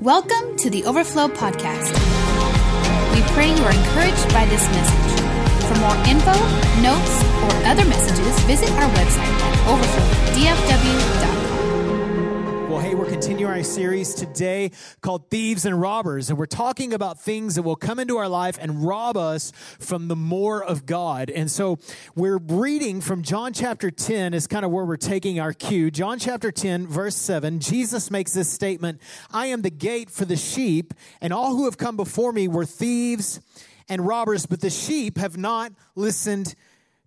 Welcome to the Overflow Podcast. We pray you are encouraged by this message. For more info, notes, or other messages, visit our website at overflowdfw.com. Hey, we're continuing our series today called Thieves and Robbers, and we're talking about things that will come into our life and rob us from the more of God. And so we're reading from John chapter 10 is kind of where we're taking our cue. John chapter 10, verse 7, Jesus makes this statement I am the gate for the sheep, and all who have come before me were thieves and robbers, but the sheep have not listened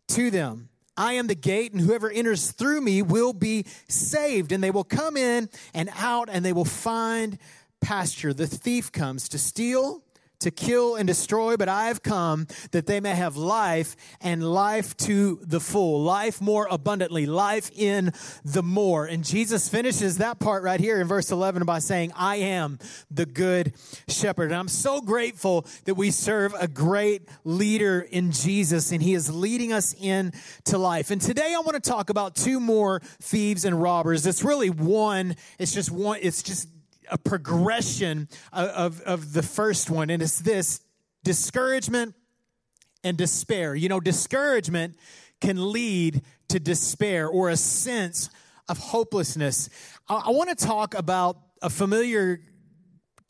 to them. I am the gate, and whoever enters through me will be saved, and they will come in and out, and they will find pasture. The thief comes to steal, to kill, and destroy, but I have come that they may have life and life to the full, life more abundantly, life in the more. And Jesus finishes that part right here in verse 11 by saying, I am the good shepherd. And I'm so grateful that we serve a great leader in Jesus, and he is leading us into life. And today I want to talk about two more thieves and robbers. It's really one, it's just one, it's just a progression of, of, the first one, and it's this discouragement and despair. You know, discouragement can lead to despair or a sense of hopelessness. I, I want to talk about a familiar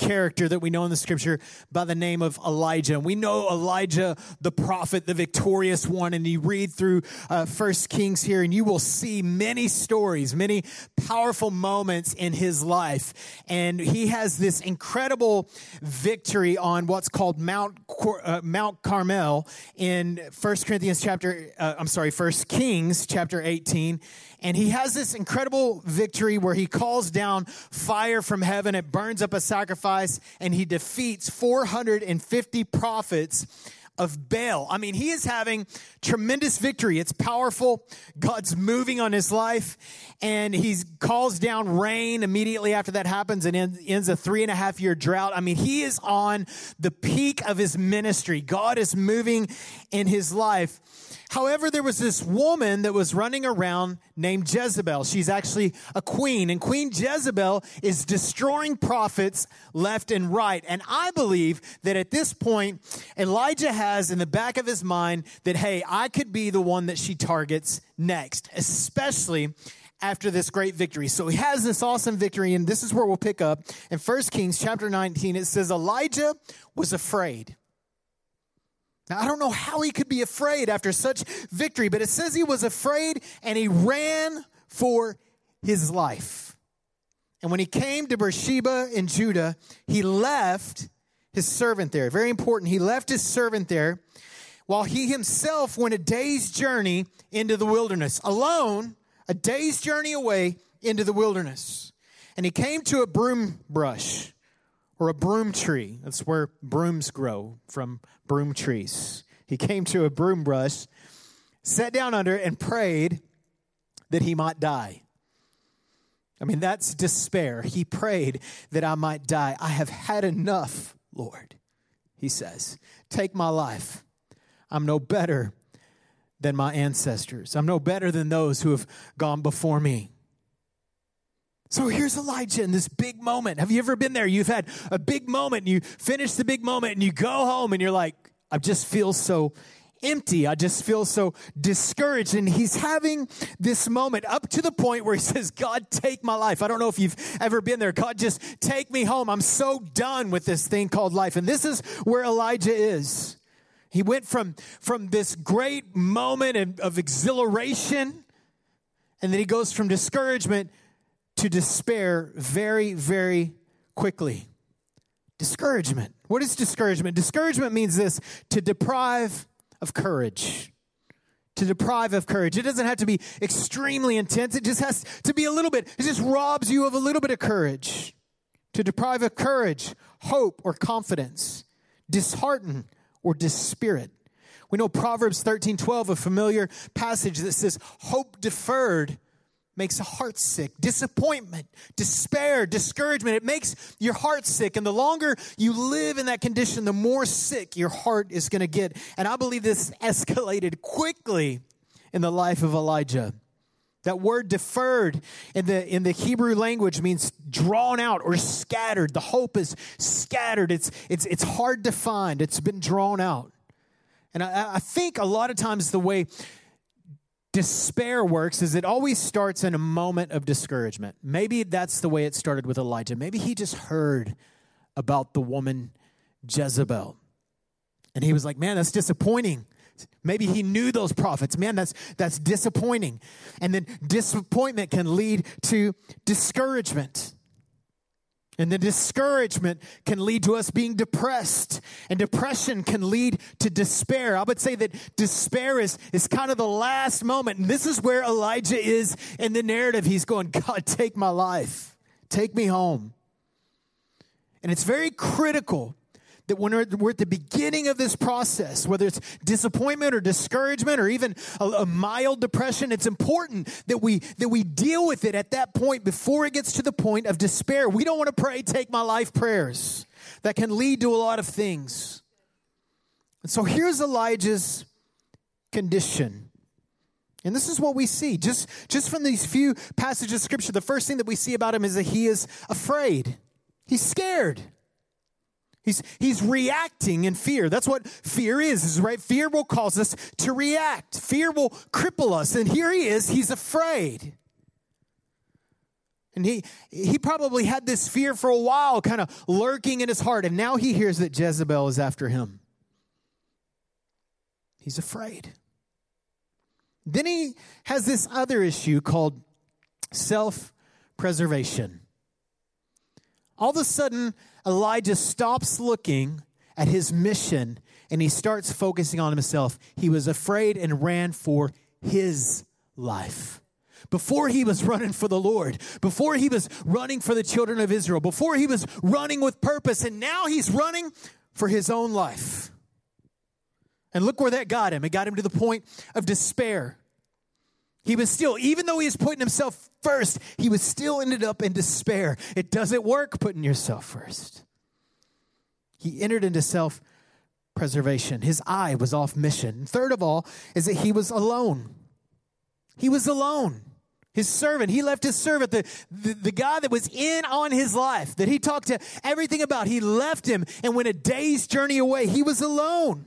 character that we know in the scripture by the name of Elijah. And we know Elijah, the prophet, the victorious one. And you read through uh, First Kings here, and you will see many stories, many powerful moments in his life. And he has this incredible victory on what's called Mount uh, Mount Carmel in First Corinthians chapter. Uh, I'm sorry, First Kings chapter 18 and he has this incredible victory where he calls down fire from heaven, it burns up a sacrifice, and he defeats 450 prophets of Baal. I mean, he is having tremendous victory. It's powerful. God's moving on his life, and he calls down rain immediately after that happens and ends a three and a half year drought. I mean, he is on the peak of his ministry. God is moving in his life. However, there was this woman that was running around named Jezebel. She's actually a queen, and Queen Jezebel is destroying prophets left and right. And I believe that at this point, Elijah has in the back of his mind that, hey, I could be the one that she targets next, especially after this great victory. So he has this awesome victory, and this is where we'll pick up. In 1 Kings chapter 19, it says, Elijah was afraid. Now, I don't know how he could be afraid after such victory, but it says he was afraid and he ran for his life. And when he came to Beersheba in Judah, he left his servant there. Very important. He left his servant there while he himself went a day's journey into the wilderness, alone, a day's journey away into the wilderness. And he came to a broom brush or a broom tree. That's where brooms grow from broom trees. He came to a broom brush, sat down under and prayed that he might die. I mean, that's despair. He prayed that I might die. I have had enough, Lord, he says. Take my life. I'm no better than my ancestors. I'm no better than those who have gone before me. So here's Elijah in this big moment. Have you ever been there? You've had a big moment, and you finish the big moment, and you go home, and you're like, I just feel so empty. I just feel so discouraged. And he's having this moment up to the point where he says, God, take my life. I don't know if you've ever been there. God, just take me home. I'm so done with this thing called life. And this is where Elijah is. He went from, from this great moment of, of exhilaration, and then he goes from discouragement to despair very, very quickly. Discouragement. What is discouragement? Discouragement means this to deprive of courage. To deprive of courage. It doesn't have to be extremely intense, it just has to be a little bit. It just robs you of a little bit of courage. To deprive of courage, hope, or confidence, dishearten, or dispirit. We know Proverbs 13 12, a familiar passage that says, Hope deferred makes a heart sick. Disappointment, despair, discouragement, it makes your heart sick. And the longer you live in that condition, the more sick your heart is going to get. And I believe this escalated quickly in the life of Elijah. That word deferred in the, in the Hebrew language means drawn out or scattered. The hope is scattered. It's, it's, it's hard to find. It's been drawn out. And I, I think a lot of times the way despair works is it always starts in a moment of discouragement. Maybe that's the way it started with Elijah. Maybe he just heard about the woman Jezebel. And he was like, man, that's disappointing. Maybe he knew those prophets. Man, that's that's disappointing. And then disappointment can lead to discouragement. And the discouragement can lead to us being depressed. And depression can lead to despair. I would say that despair is, is kind of the last moment. And this is where Elijah is in the narrative. He's going, God, take my life, take me home. And it's very critical that when we're, we're, at the beginning of this process, whether it's disappointment or discouragement or even a, a, mild depression, it's important that we that we deal with it at that point before it gets to the point of despair. We don't want to pray, take my life prayers. That can lead to a lot of things. And so here's Elijah's condition. And this is what we see just, just from these few passages of scripture. The first thing that we see about him is that he is afraid. He's scared. He's, he's reacting in fear. That's what fear is, is, right? Fear will cause us to react. Fear will cripple us. And here he is, he's afraid. And he, he probably had this fear for a while, kind of lurking in his heart. And now he hears that Jezebel is after him. He's afraid. Then he has this other issue called self preservation. All of a sudden, Elijah stops looking at his mission and he starts focusing on himself. He was afraid and ran for his life. Before he was running for the Lord, before he was running for the children of Israel, before he was running with purpose, and now he's running for his own life. And look where that got him. It got him to the point of despair. He was still, even though he was putting himself first, he was still ended up in despair. It doesn't work putting yourself first. He entered into self preservation. His eye was off mission. And third of all, is that he was alone. He was alone. His servant, he left his servant, the, the, the, guy that was in on his life, that he talked to everything about, he left him and went a day's journey away. He was alone.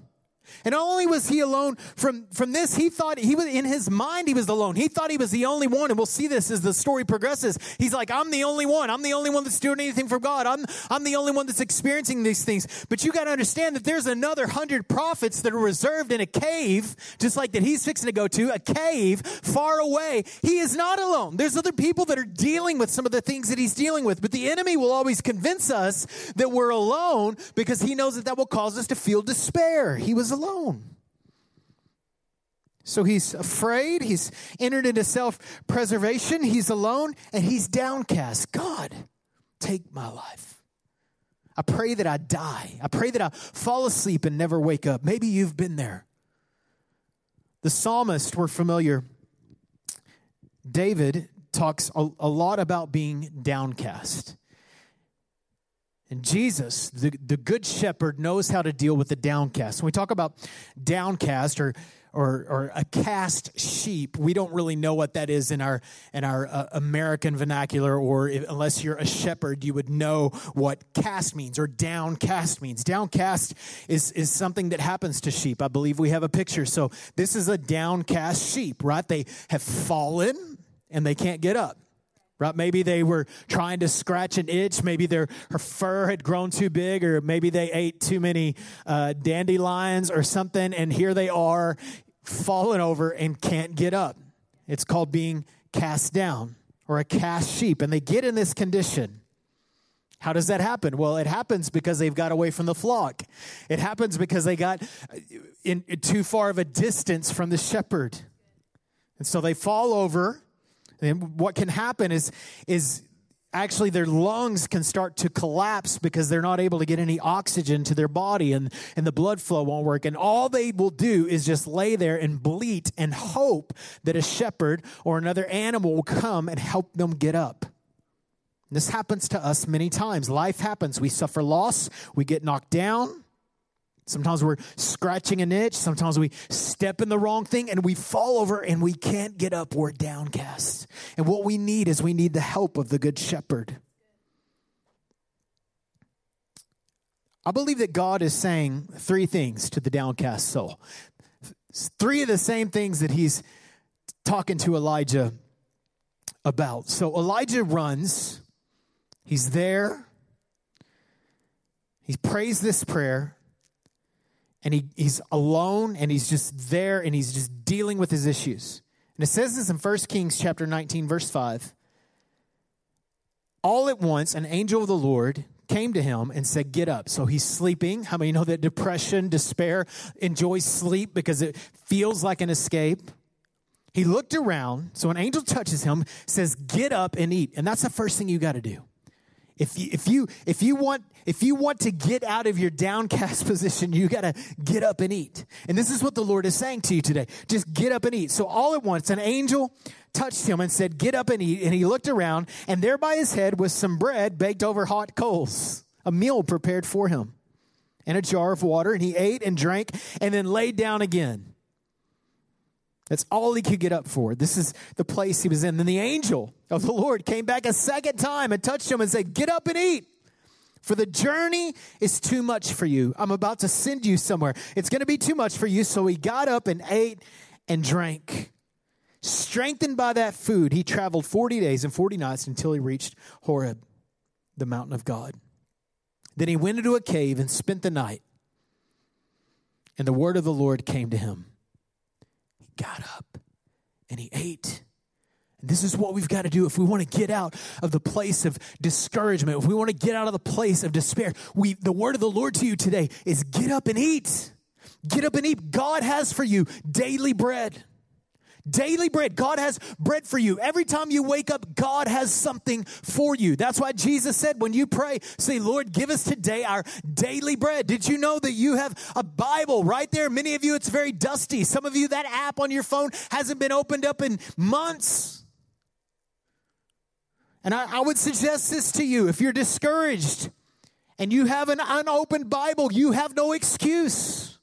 And not only was he alone from, from this, he thought he was in his mind he was alone. He thought he was the only one. And we'll see this as the story progresses. He's like, I'm the only one. I'm the only one that's doing anything for God. I'm, I'm the only one that's experiencing these things. But you got to understand that there's another hundred prophets that are reserved in a cave, just like that he's fixing to go to, a cave far away. He is not alone. There's other people that are dealing with some of the things that he's dealing with. But the enemy will always convince us that we're alone because he knows that that will cause us to feel despair. He was alone. So he's afraid. He's entered into self preservation. He's alone and he's downcast. God, take my life. I pray that I die. I pray that I fall asleep and never wake up. Maybe you've been there. The psalmist, we're familiar. David talks a, a lot about being downcast. And Jesus, the, the good shepherd, knows how to deal with the downcast. When we talk about downcast or or, or a cast sheep, we don't really know what that is in our in our uh, American vernacular. Or if, unless you're a shepherd, you would know what cast means or downcast means. Downcast is is something that happens to sheep. I believe we have a picture. So this is a downcast sheep, right? They have fallen and they can't get up. Right? Maybe they were trying to scratch an itch. Maybe their her fur had grown too big, or maybe they ate too many uh, dandelions or something, and here they are, fallen over and can't get up. It's called being cast down or a cast sheep, and they get in this condition. How does that happen? Well, it happens because they've got away from the flock. It happens because they got in, in too far of a distance from the shepherd. And so they fall over and what can happen is, is actually their lungs can start to collapse because they're not able to get any oxygen to their body and, and the blood flow won't work. And all they will do is just lay there and bleat and hope that a shepherd or another animal will come and help them get up. This happens to us many times. Life happens. We suffer loss, we get knocked down, Sometimes we're scratching an itch. Sometimes we step in the wrong thing and we fall over and we can't get up. We're downcast. And what we need is we need the help of the Good Shepherd. I believe that God is saying three things to the downcast soul. Three of the same things that he's talking to Elijah about. So Elijah runs, he's there, he prays this prayer, and he, he's alone and he's just there and he's just dealing with his issues. And it says this in 1 Kings chapter 19, verse 5. All at once, an angel of the Lord came to him and said, Get up. So he's sleeping. How many know that depression, despair enjoys sleep because it feels like an escape? He looked around. So an angel touches him, says, Get up and eat. And that's the first thing you got to do. If you, if you if you want if you want to get out of your downcast position, you got to get up and eat. And this is what the Lord is saying to you today. Just get up and eat. So all at once an angel touched him and said, "Get up and eat." And he looked around, and there by his head was some bread baked over hot coals, a meal prepared for him, and a jar of water, and he ate and drank and then laid down again. That's all he could get up for. This is the place he was in. Then the angel of the Lord came back a second time and touched him and said, Get up and eat. For the journey is too much for you. I'm about to send you somewhere. It's going to be too much for you. So he got up and ate and drank. Strengthened by that food, he traveled 40 days and 40 nights until he reached Horeb, the mountain of God. Then he went into a cave and spent the night. And the word of the Lord came to him got up and he ate. And this is what we've got to do if we want to get out of the place of discouragement, if we want to get out of the place of despair. We the word of the Lord to you today is get up and eat. Get up and eat. God has for you daily bread. Daily bread. God has bread for you. Every time you wake up, God has something for you. That's why Jesus said, when you pray, say, Lord, give us today our daily bread. Did you know that you have a Bible right there? Many of you, it's very dusty. Some of you, that app on your phone hasn't been opened up in months. And I, I would suggest this to you if you're discouraged and you have an unopened Bible, you have no excuse.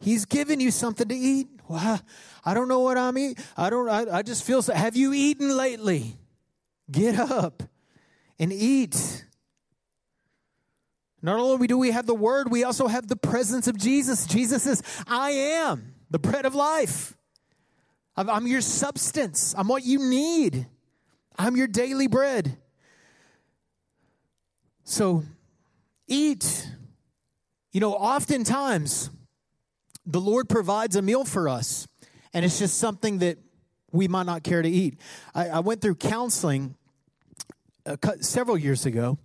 He's given you something to eat. Well, I don't know what I'm eating. I don't, I, I just feel so. Have you eaten lately? Get up and eat. Not only do we have the word, we also have the presence of Jesus. Jesus says, I am the bread of life. I'm your substance. I'm what you need. I'm your daily bread. So eat. You know, oftentimes the Lord provides a meal for us, and it's just something that we might not care to eat. I, I went through counseling uh, several years ago.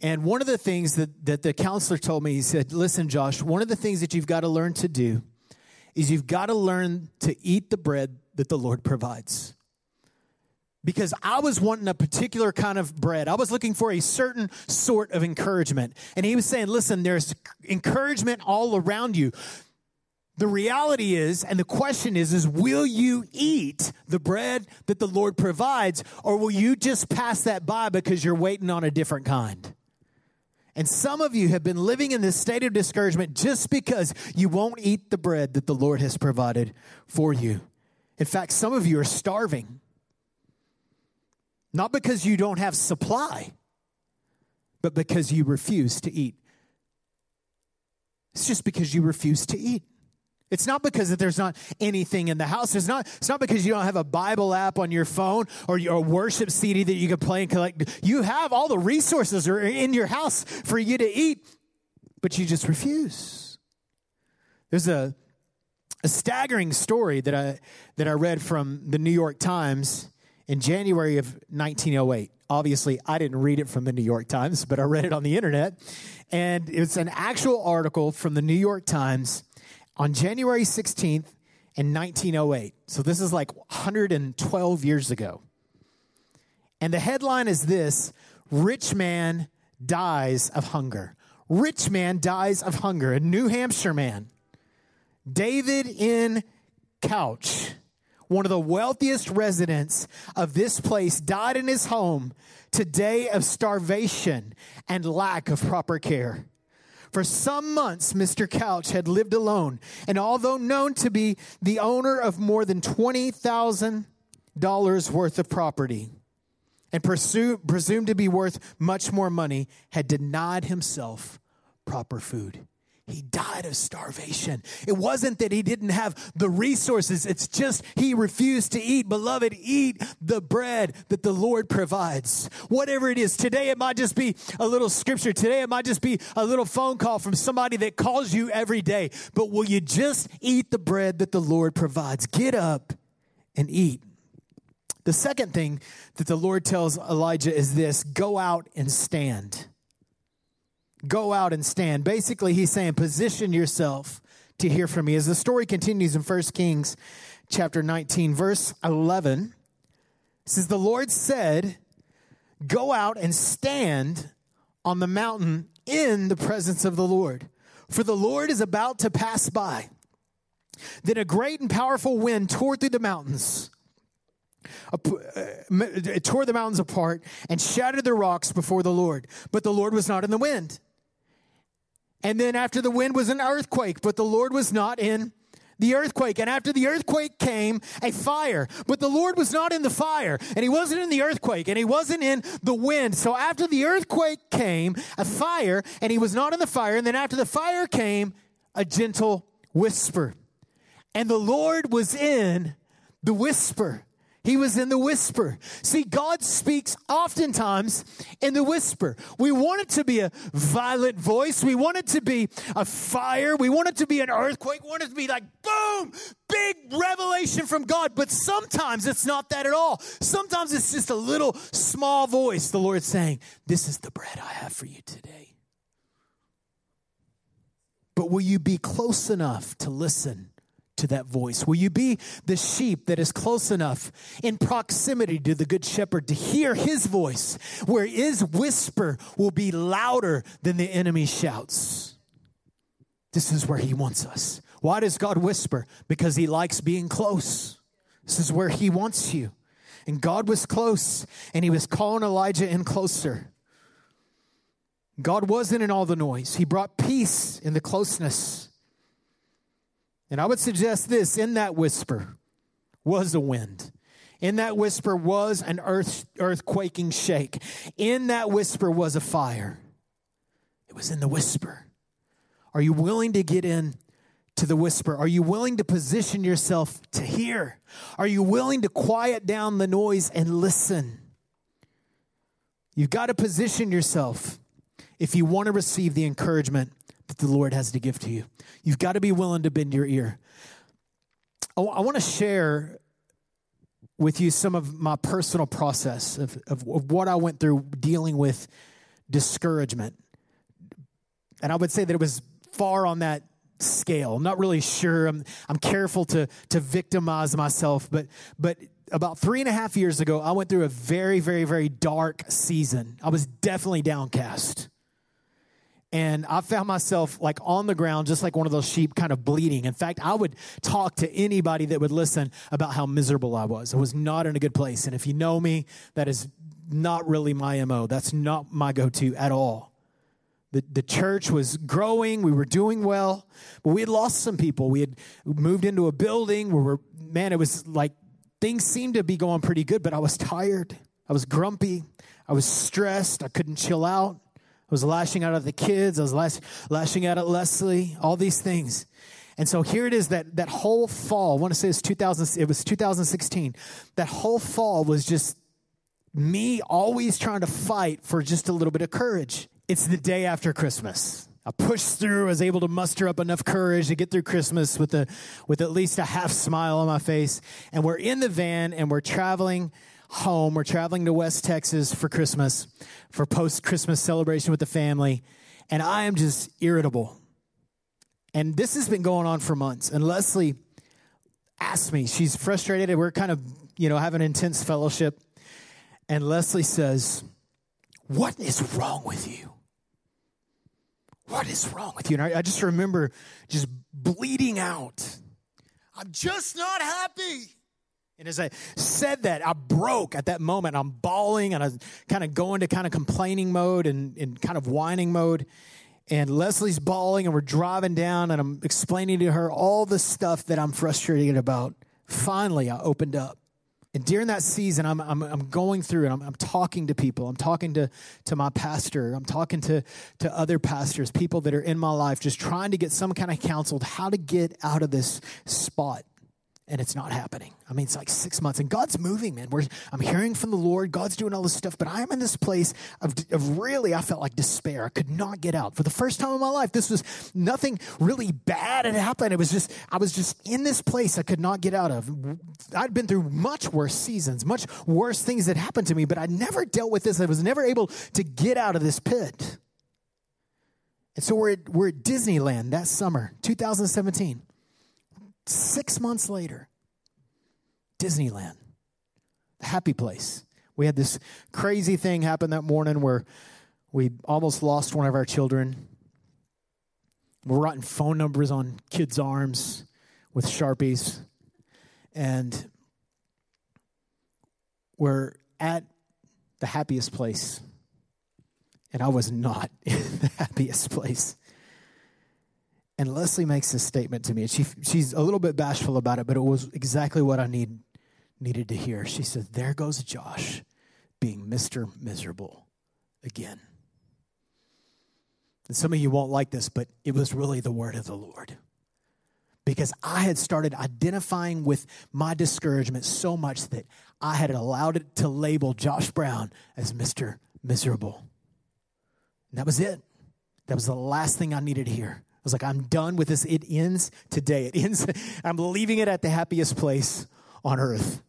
And one of the things that, that the counselor told me, he said, Listen, Josh, one of the things that you've got to learn to do is you've got to learn to eat the bread that the Lord provides. Because I was wanting a particular kind of bread. I was looking for a certain sort of encouragement. And he was saying, Listen, there's encouragement all around you. The reality is, and the question is, is will you eat the bread that the Lord provides, or will you just pass that by because you're waiting on a different kind? And some of you have been living in this state of discouragement just because you won't eat the bread that the Lord has provided for you. In fact, some of you are starving. Not because you don't have supply, but because you refuse to eat. It's just because you refuse to eat. It's not because that there's not anything in the house. It's not, it's not because you don't have a Bible app on your phone or your worship CD that you can play and collect. You have all the resources are in your house for you to eat, but you just refuse. There's a, a staggering story that I, that I read from the New York Times in January of 1908. Obviously, I didn't read it from the New York Times, but I read it on the internet. And it's an actual article from the New York Times on January 16th in 1908. So this is like 112 years ago. And the headline is this Rich Man Dies of Hunger. Rich man dies of hunger. A New Hampshire man, David N. Couch, one of the wealthiest residents of this place, died in his home today of starvation and lack of proper care. For some months, Mr. Couch had lived alone, and although known to be the owner of more than $20,000 worth of property, and pursue, presumed to be worth much more money, had denied himself proper food. He died of starvation. It wasn't that he didn't have the resources, it's just he refused to eat. Beloved, eat the bread that the Lord provides. Whatever it is. Today it might just be a little scripture. Today it might just be a little phone call from somebody that calls you every day. But will you just eat the bread that the Lord provides? Get up and eat. The second thing that the Lord tells Elijah is this go out and stand go out and stand. Basically, he's saying, position yourself to hear from me. As the story continues in 1 Kings chapter 19, verse 11, says, The Lord said, Go out and stand on the mountain in the presence of the Lord, for the Lord is about to pass by. Then a great and powerful wind tore through the mountains. Uh, it tore the mountains apart and shattered the rocks before the Lord. But the Lord was not in the wind. And then after the wind was an earthquake, but the Lord was not in the earthquake. And after the earthquake came a fire, but the Lord was not in the fire, and he wasn't in the earthquake, and he wasn't in the wind. So after the earthquake came a fire, and he was not in the fire. And then after the fire came a gentle whisper. And the Lord was in the whisper. He was in the whisper. See, God speaks oftentimes in the whisper. We want it to be a violent voice. We want it to be a fire. We want it to be an earthquake. We want it to be like, boom, big revelation from God. But sometimes it's not that at all. Sometimes it's just a little small voice, the Lord saying, This is the bread I have for you today. But will you be close enough to listen? To that voice? Will you be the sheep that is close enough in proximity to the good shepherd to hear his voice, where his whisper will be louder than the enemy shouts? This is where he wants us. Why does God whisper? Because he likes being close. This is where he wants you. And God was close, and he was calling Elijah in closer. God wasn't in all the noise, he brought peace in the closeness. And I would suggest this in that whisper was a wind. In that whisper was an earth earthquaking shake. In that whisper was a fire. It was in the whisper. Are you willing to get in to the whisper? Are you willing to position yourself to hear? Are you willing to quiet down the noise and listen? You've got to position yourself if you want to receive the encouragement that the Lord has to give to you. You've got to be willing to bend your ear. I, I want to share with you some of my personal process of, of, of what I went through dealing with discouragement. And I would say that it was far on that scale. I'm not really sure. I'm, I'm careful to, to victimize myself, but, but about three and a half years ago, I went through a very, very, very dark season. I was definitely downcast and I found myself like on the ground, just like one of those sheep, kind of bleeding. In fact, I would talk to anybody that would listen about how miserable I was. I was not in a good place. And if you know me, that is not really my MO. That's not my go to at all. The, the church was growing, we were doing well, but we had lost some people. We had moved into a building where we're, man, it was like things seemed to be going pretty good, but I was tired. I was grumpy. I was stressed. I couldn't chill out. Was lashing out at the kids. I was lash, lashing out at Leslie, all these things. And so here it is that that whole fall, I want to say it's 2000, it was 2016. That whole fall was just me always trying to fight for just a little bit of courage. It's the day after Christmas. I pushed through, I was able to muster up enough courage to get through Christmas with a with at least a half smile on my face. And we're in the van and we're traveling home. We're traveling to West Texas for Christmas, for post Christmas celebration with the family. And I am just irritable. And this has been going on for months. And Leslie asked me, she's frustrated. We're kind of, you know, having intense fellowship. And Leslie says, What is wrong with you? What is wrong with you? And I, I just remember just bleeding out. I'm just not happy. And as I said that, I broke at that moment. I'm bawling and I was kind of going to kind of complaining mode and, and kind of whining mode. and Leslie's bawling, and we're driving down, and I'm explaining to her all the stuff that I'm frustrated about. Finally, I opened up. And during that season, I'm, I'm, I'm going through and I'm, I'm talking to people. I'm talking to, to my pastor. I'm talking to, to other pastors, people that are in my life, just trying to get some kind of counsel how to get out of this spot and it's not happening. I mean, it's like six months, and God's moving, man. We're, I'm hearing from the Lord. God's doing all this stuff, but I'm in this place of, of really, I felt like despair. I could not get out. For the first time in my life, this was nothing really bad had happened. It was just, I was just in this place I could not get out of. I'd been through much worse seasons, much worse things that happened to me, but I never dealt with this. I was never able to get out of this pit. And so we're at, we're at Disneyland that summer, 2017. Six months later, Disneyland, the happy place. We had this crazy thing happen that morning where we almost lost one of our children. We're writing phone numbers on kids' arms with Sharpies. And we're at the happiest place. And I was not in the happiest place. And Leslie makes this statement to me, and she, she's a little bit bashful about it, but it was exactly what I need, needed to hear. She said, There goes Josh being Mr. Miserable again. And some of you won't like this, but it was really the word of the Lord. Because I had started identifying with my discouragement so much that I had allowed it to label Josh Brown as Mr. Miserable. And that was it. That was the last thing I needed to hear was like, I'm done with this. It ends today. It ends. I'm leaving it at the happiest place on earth.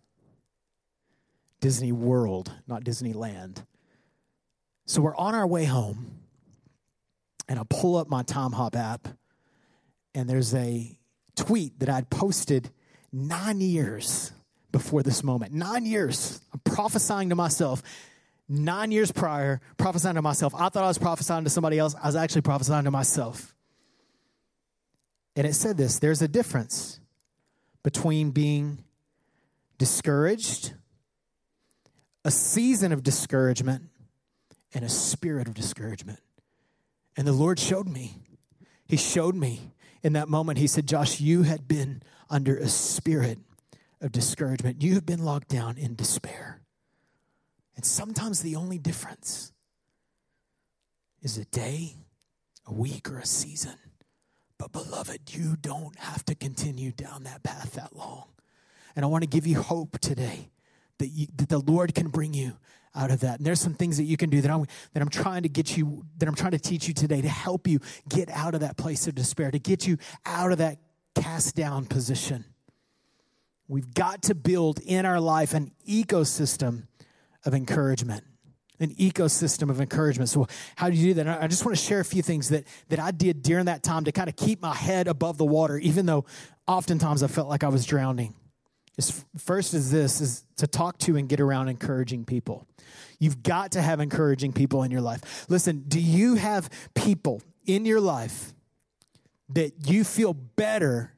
Disney World, not Disneyland. So we're on our way home, and I pull up my Timehop app, and there's a tweet that I'd posted nine years before this moment. Nine years. I'm prophesying to myself. Nine years prior, prophesying to myself. I thought I was prophesying to somebody else. I was actually prophesying to myself. And it said this there's a difference between being discouraged, a season of discouragement, and a spirit of discouragement. And the Lord showed me. He showed me in that moment. He said, Josh, you had been under a spirit of discouragement. You have been locked down in despair. And sometimes the only difference is a day, a week, or a season. But, beloved, you don't have to continue down that path that long. And I want to give you hope today that, you, that the Lord can bring you out of that. And there's some things that you can do that I'm, that I'm trying to get you, that I'm trying to teach you today to help you get out of that place of despair, to get you out of that cast down position. We've got to build in our life an ecosystem of encouragement an ecosystem of encouragement. So, how do you do that? I just want to share a few things that, that I did during that time to kind of keep my head above the water, even though oftentimes I felt like I was drowning. first is this is to talk to and get around encouraging people. You've got to have encouraging people in your life. Listen, do you have people in your life that you feel better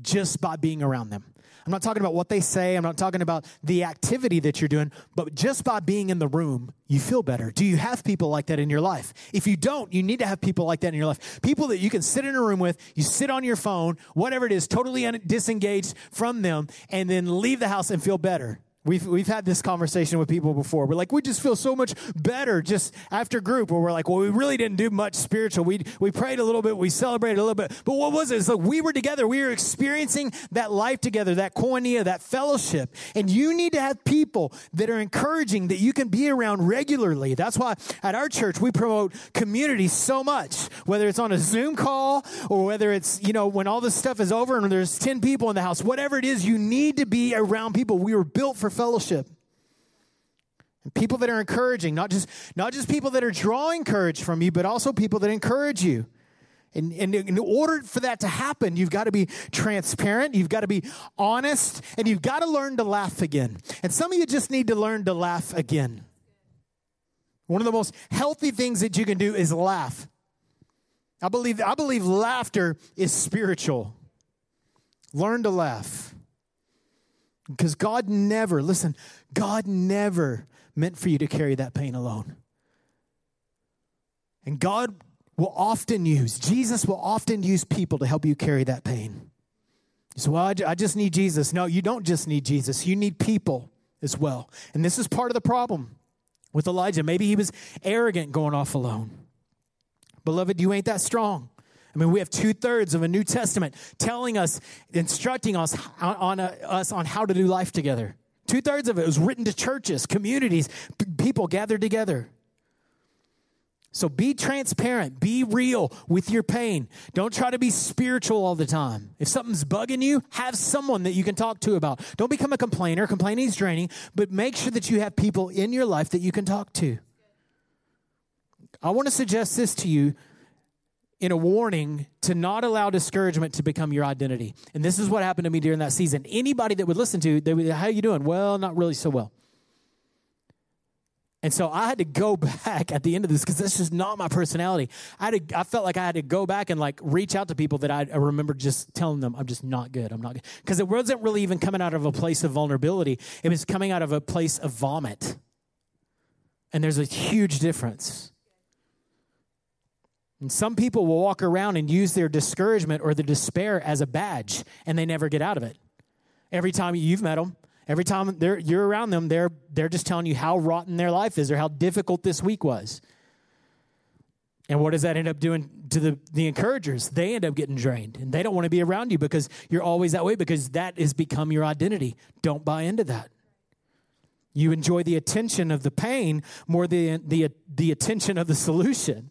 just by being around them? I'm not talking about what they say. I'm not talking about the activity that you're doing, but just by being in the room, you feel better. Do you have people like that in your life? If you don't, you need to have people like that in your life. People that you can sit in a room with, you sit on your phone, whatever it is, totally disengaged from them, and then leave the house and feel better. We've, we've had this conversation with people before. We're like, we just feel so much better just after group where we're like, well, we really didn't do much spiritual. We, we prayed a little bit. We celebrated a little bit. But what was it? It's like we were together. We were experiencing that life together, that koinonia, that fellowship. And you need to have people that are encouraging that you can be around regularly. That's why at our church, we promote community so much, whether it's on a Zoom call or whether it's, you know, when all this stuff is over and there's 10 people in the house, whatever it is, you need to be around people. We were built for fellowship. And people that are encouraging, not just, not just people that are drawing courage from you, but also people that encourage you. And, and in order for that to happen, you've got to be transparent, you've got to be honest, and you've got to learn to laugh again. And some of you just need to learn to laugh again. One of the most healthy things that you can do is laugh. I believe, I believe laughter is spiritual. Learn to laugh. Because God never, listen, God never meant for you to carry that pain alone. And God will often use, Jesus will often use people to help you carry that pain. So, well, I just need Jesus. No, you don't just need Jesus. You need people as well. And this is part of the problem with Elijah. Maybe he was arrogant going off alone. Beloved, you ain't that strong. I mean, we have two thirds of a New Testament telling us, instructing us on, on a, us on how to do life together. Two thirds of it was written to churches, communities, p- people gathered together. So be transparent, be real with your pain. Don't try to be spiritual all the time. If something's bugging you, have someone that you can talk to about. Don't become a complainer. Complaining is draining, but make sure that you have people in your life that you can talk to. I want to suggest this to you in a warning to not allow discouragement to become your identity. And this is what happened to me during that season. Anybody that would listen to, they would, how you doing? Well, not really so well. And so I had to go back at the end of this because that's just not my personality. I had to, I felt like I had to go back and like reach out to people that I, I remember just telling them I'm just not good. I'm not good because it wasn't really even coming out of a place of vulnerability. It was coming out of a place of vomit. And there's a huge difference. And some people will walk around and use their discouragement or their despair as a badge, and they never get out of it. Every time you've met them, every time you're around them, they're, they're just telling you how rotten their life is or how difficult this week was. And what does that end up doing to the, the encouragers? They end up getting drained, and they don't want to be around you because you're always that way because that has become your identity. Don't buy into that. You enjoy the attention of the pain more than the, the attention of the solution.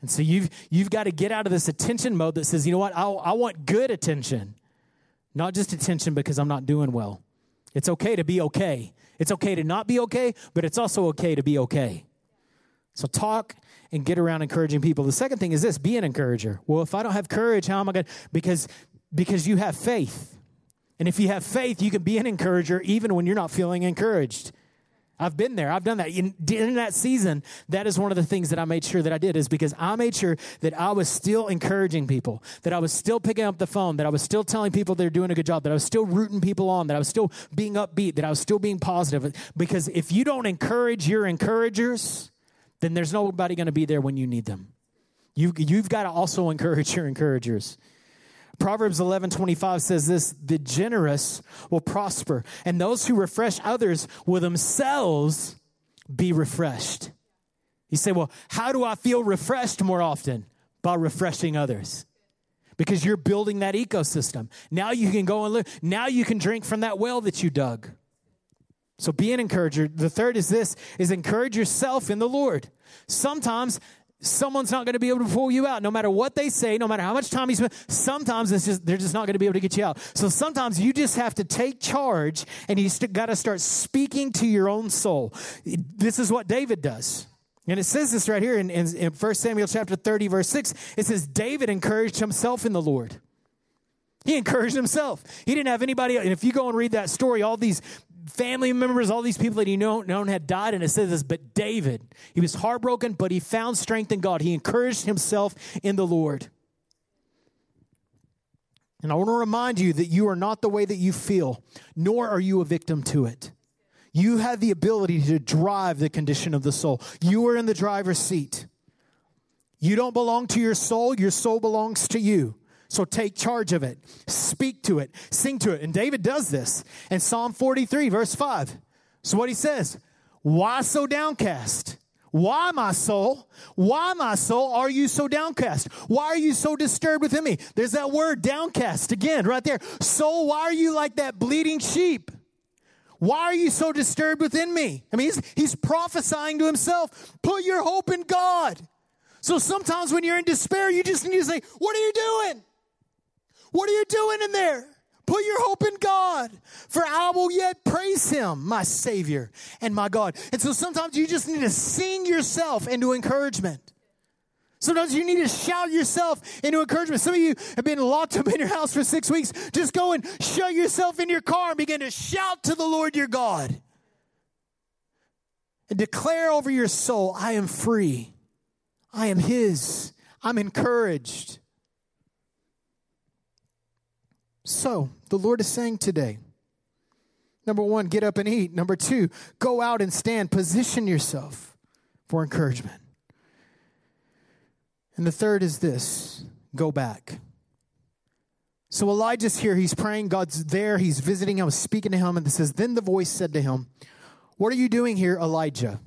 And so you've, you've got to get out of this attention mode that says, you know what, I, I want good attention, not just attention because I'm not doing well. It's okay to be okay. It's okay to not be okay, but it's also okay to be okay. So talk and get around encouraging people. The second thing is this be an encourager. Well, if I don't have courage, how am I going to? Because, because you have faith. And if you have faith, you can be an encourager even when you're not feeling encouraged. I've been there. I've done that. In, in, that season, that is one of the things that I made sure that I did is because I made sure that I was still encouraging people, that I was still picking up the phone, that I was still telling people they're doing a good job, that I was still rooting people on, that I was still being upbeat, that I was still being positive. Because if you don't encourage your encouragers, then there's nobody going to be there when you need them. You, you've got to also encourage your encouragers. Proverbs 11 25 says this the generous will prosper, and those who refresh others will themselves be refreshed. You say, Well, how do I feel refreshed more often? By refreshing others. Because you're building that ecosystem. Now you can go and live. Now you can drink from that well that you dug. So be an encourager. The third is this is encourage yourself in the Lord. Sometimes someone's not going to be able to pull you out. No matter what they say no matter how much time you spend sometimes it's just they're just not going to be able to get you out. So sometimes you just have to take charge and you got to start speaking to your own soul. This is what david does. And it says this right here in, in, in 1 samuel chapter 30 verse 6 it says david encouraged himself in the lord. He encouraged himself. He didn't have anybody. And if you go and read that story, all these family members, all these people that he known, had died. And it says this, but David, he was heartbroken, but he found strength in God. He encouraged himself in the Lord. And I want to remind you that you are not the way that you feel, nor are you a victim to it. You have the ability to drive the condition of the soul. You are in the driver's seat. You don't belong to your soul, your soul belongs to you. So take charge of it, speak to it, sing to it. And David does this in Psalm 43, verse 5. So what he says, Why so downcast? Why, my soul? Why, my soul, are you so downcast? Why are you so disturbed within me? There's that word downcast again, right there. Soul, why are you like that bleeding sheep? Why are you so disturbed within me? I mean, he's, he's prophesying to himself. Put your hope in God. So sometimes when you're in despair, you just need to say, What are you doing? What are you doing in there? Put your hope in God, for I will yet praise Him, my Savior and my God. And so sometimes you just need to sing yourself into encouragement. Sometimes you need to shout yourself into encouragement. Some of you have been locked up in your house for six weeks. Just go and shut yourself in your car and begin to shout to the Lord your God. And declare over your soul, I am free. I am His. I'm encouraged. So, the Lord is saying today number one, get up and eat. Number two, go out and stand, position yourself for encouragement. And the third is this go back. So Elijah's here, he's praying, God's there, he's visiting him, speaking to him, and it says, Then the voice said to him, What are you doing here, Elijah?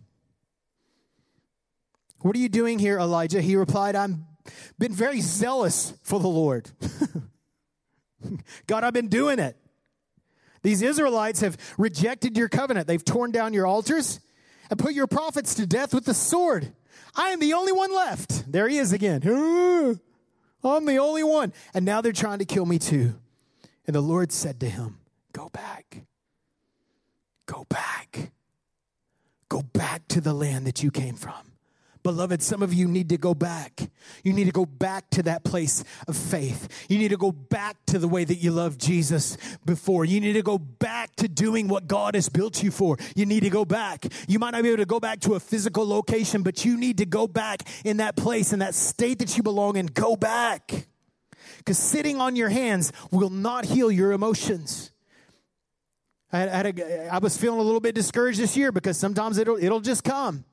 What are you doing here, Elijah? He replied, I've been very zealous for the Lord. God, I've been doing it. These Israelites have rejected your covenant. They've torn down your altars and put your prophets to death with the sword. I am the only one left. There he is again. I'm the only one. And now they're trying to kill me too. And the Lord said to him, Go back. Go back. Go back to the land that you came from. Beloved, some of you need to go back. You need to go back to that place of faith. You need to go back to the way that you loved Jesus before. You need to go back to doing what God has built you for. You need to go back. You might not be able to go back to a physical location, but you need to go back in that place, in that state that you belong in. Go back. Because sitting on your hands will not heal your emotions. I, had, a, I was feeling a little bit discouraged this year because sometimes it'll, it'll just come.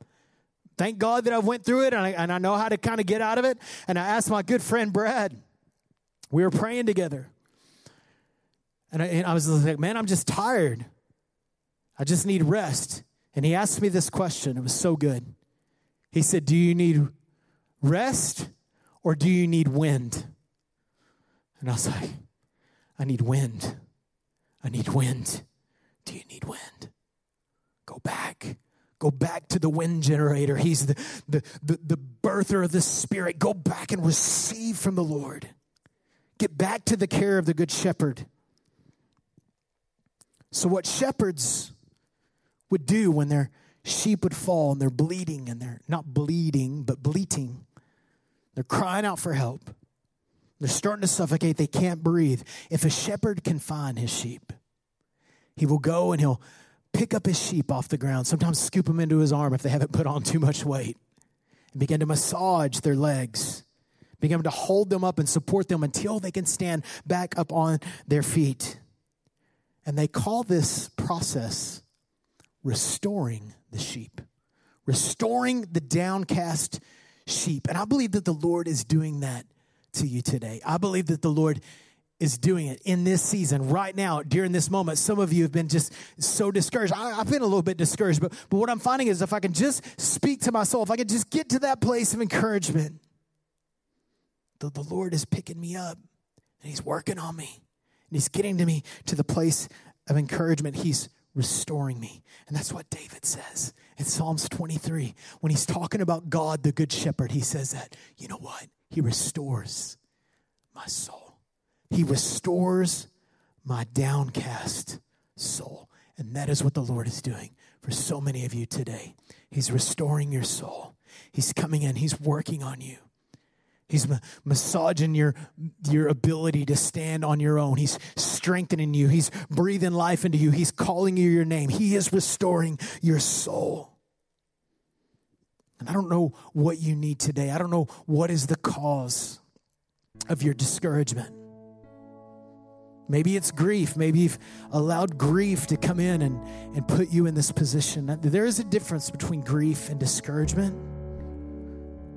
Thank God that I've went through it and I, and I know how to kind of get out of it. And I asked my good friend Brad. We were praying together. And I, and I was like, man, I'm just tired. I just need rest. And he asked me this question. It was so good. He said, Do you need rest or do you need wind? And I was like, I need wind. I need wind. Do you need wind? Go back. Go back to the wind generator. He's the, the, the, the birther of the Spirit. Go back and receive from the Lord. Get back to the care of the Good Shepherd. So, what shepherds would do when their sheep would fall and they're bleeding and they're not bleeding, but bleating, they're crying out for help. They're starting to suffocate. They can't breathe. If a shepherd can find his sheep, he will go and he'll pick up his sheep off the ground, sometimes scoop them into his arm if they haven't put on too much weight, and begin to massage their legs, begin to hold them up and support them until they can stand back up on their feet. And they call this process restoring the sheep, restoring the downcast sheep. And I believe that the Lord is doing that to you today. I believe that the Lord is doing it in this season right now during this moment. Some of you have been just so discouraged. I, have been a little bit discouraged but, but what i'm finding is if i can just speak to my soul if i can just get to that place of encouragement the, the lord is picking me up and he's working on me. And he's getting to me to the place of encouragement. He's restoring me. And that's what david says in psalms 23 when he's talking about god the good shepherd he says that you know what? He restores my soul he restores my downcast soul. And that is what the Lord is doing for so many of you today. He's restoring your soul. He's coming in, He's working on you. He's ma- massaging your, your ability to stand on your own. He's strengthening you. He's breathing life into you. He's calling you your name. He is restoring your soul. And I don't know what you need today. I don't know what is the cause of your discouragement. Maybe it's grief. Maybe you've allowed grief to come in and, and put you in this position. There is a difference between grief and discouragement.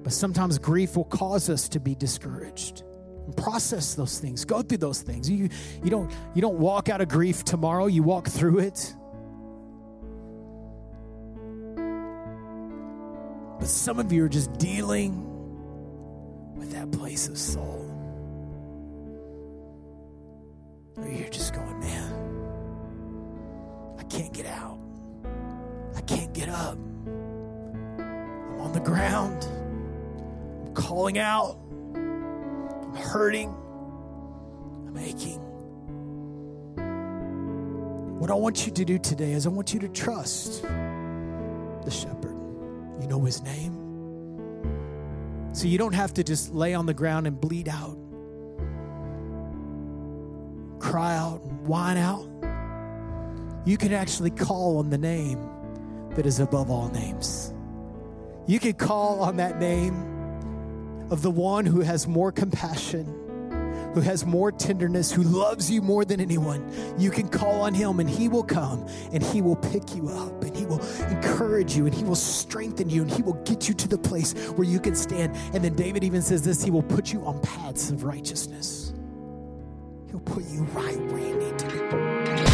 But sometimes grief will cause us to be discouraged. And process those things. Go through those things. You, you, don't, you don't walk out of grief tomorrow, you walk through it. But some of you are just dealing with that place of soul. Or you're just going, man, I can't get out. I can't get up. I'm on the ground. I'm calling out. I'm hurting. I'm aching. What I want you to do today is I want you to trust the shepherd. You know his name. So you don't have to just lay on the ground and bleed out cry out and whine out. You can actually call on the name that is above all names. You can call on that name of the one who has more compassion who has more tenderness, who loves you more than anyone, you can call on him and he will come and he will pick you up and he will encourage you and he will strengthen you and he will get you to the place where you can stand. And then David even says this he will put you on paths of righteousness, he'll put you right where you need to be.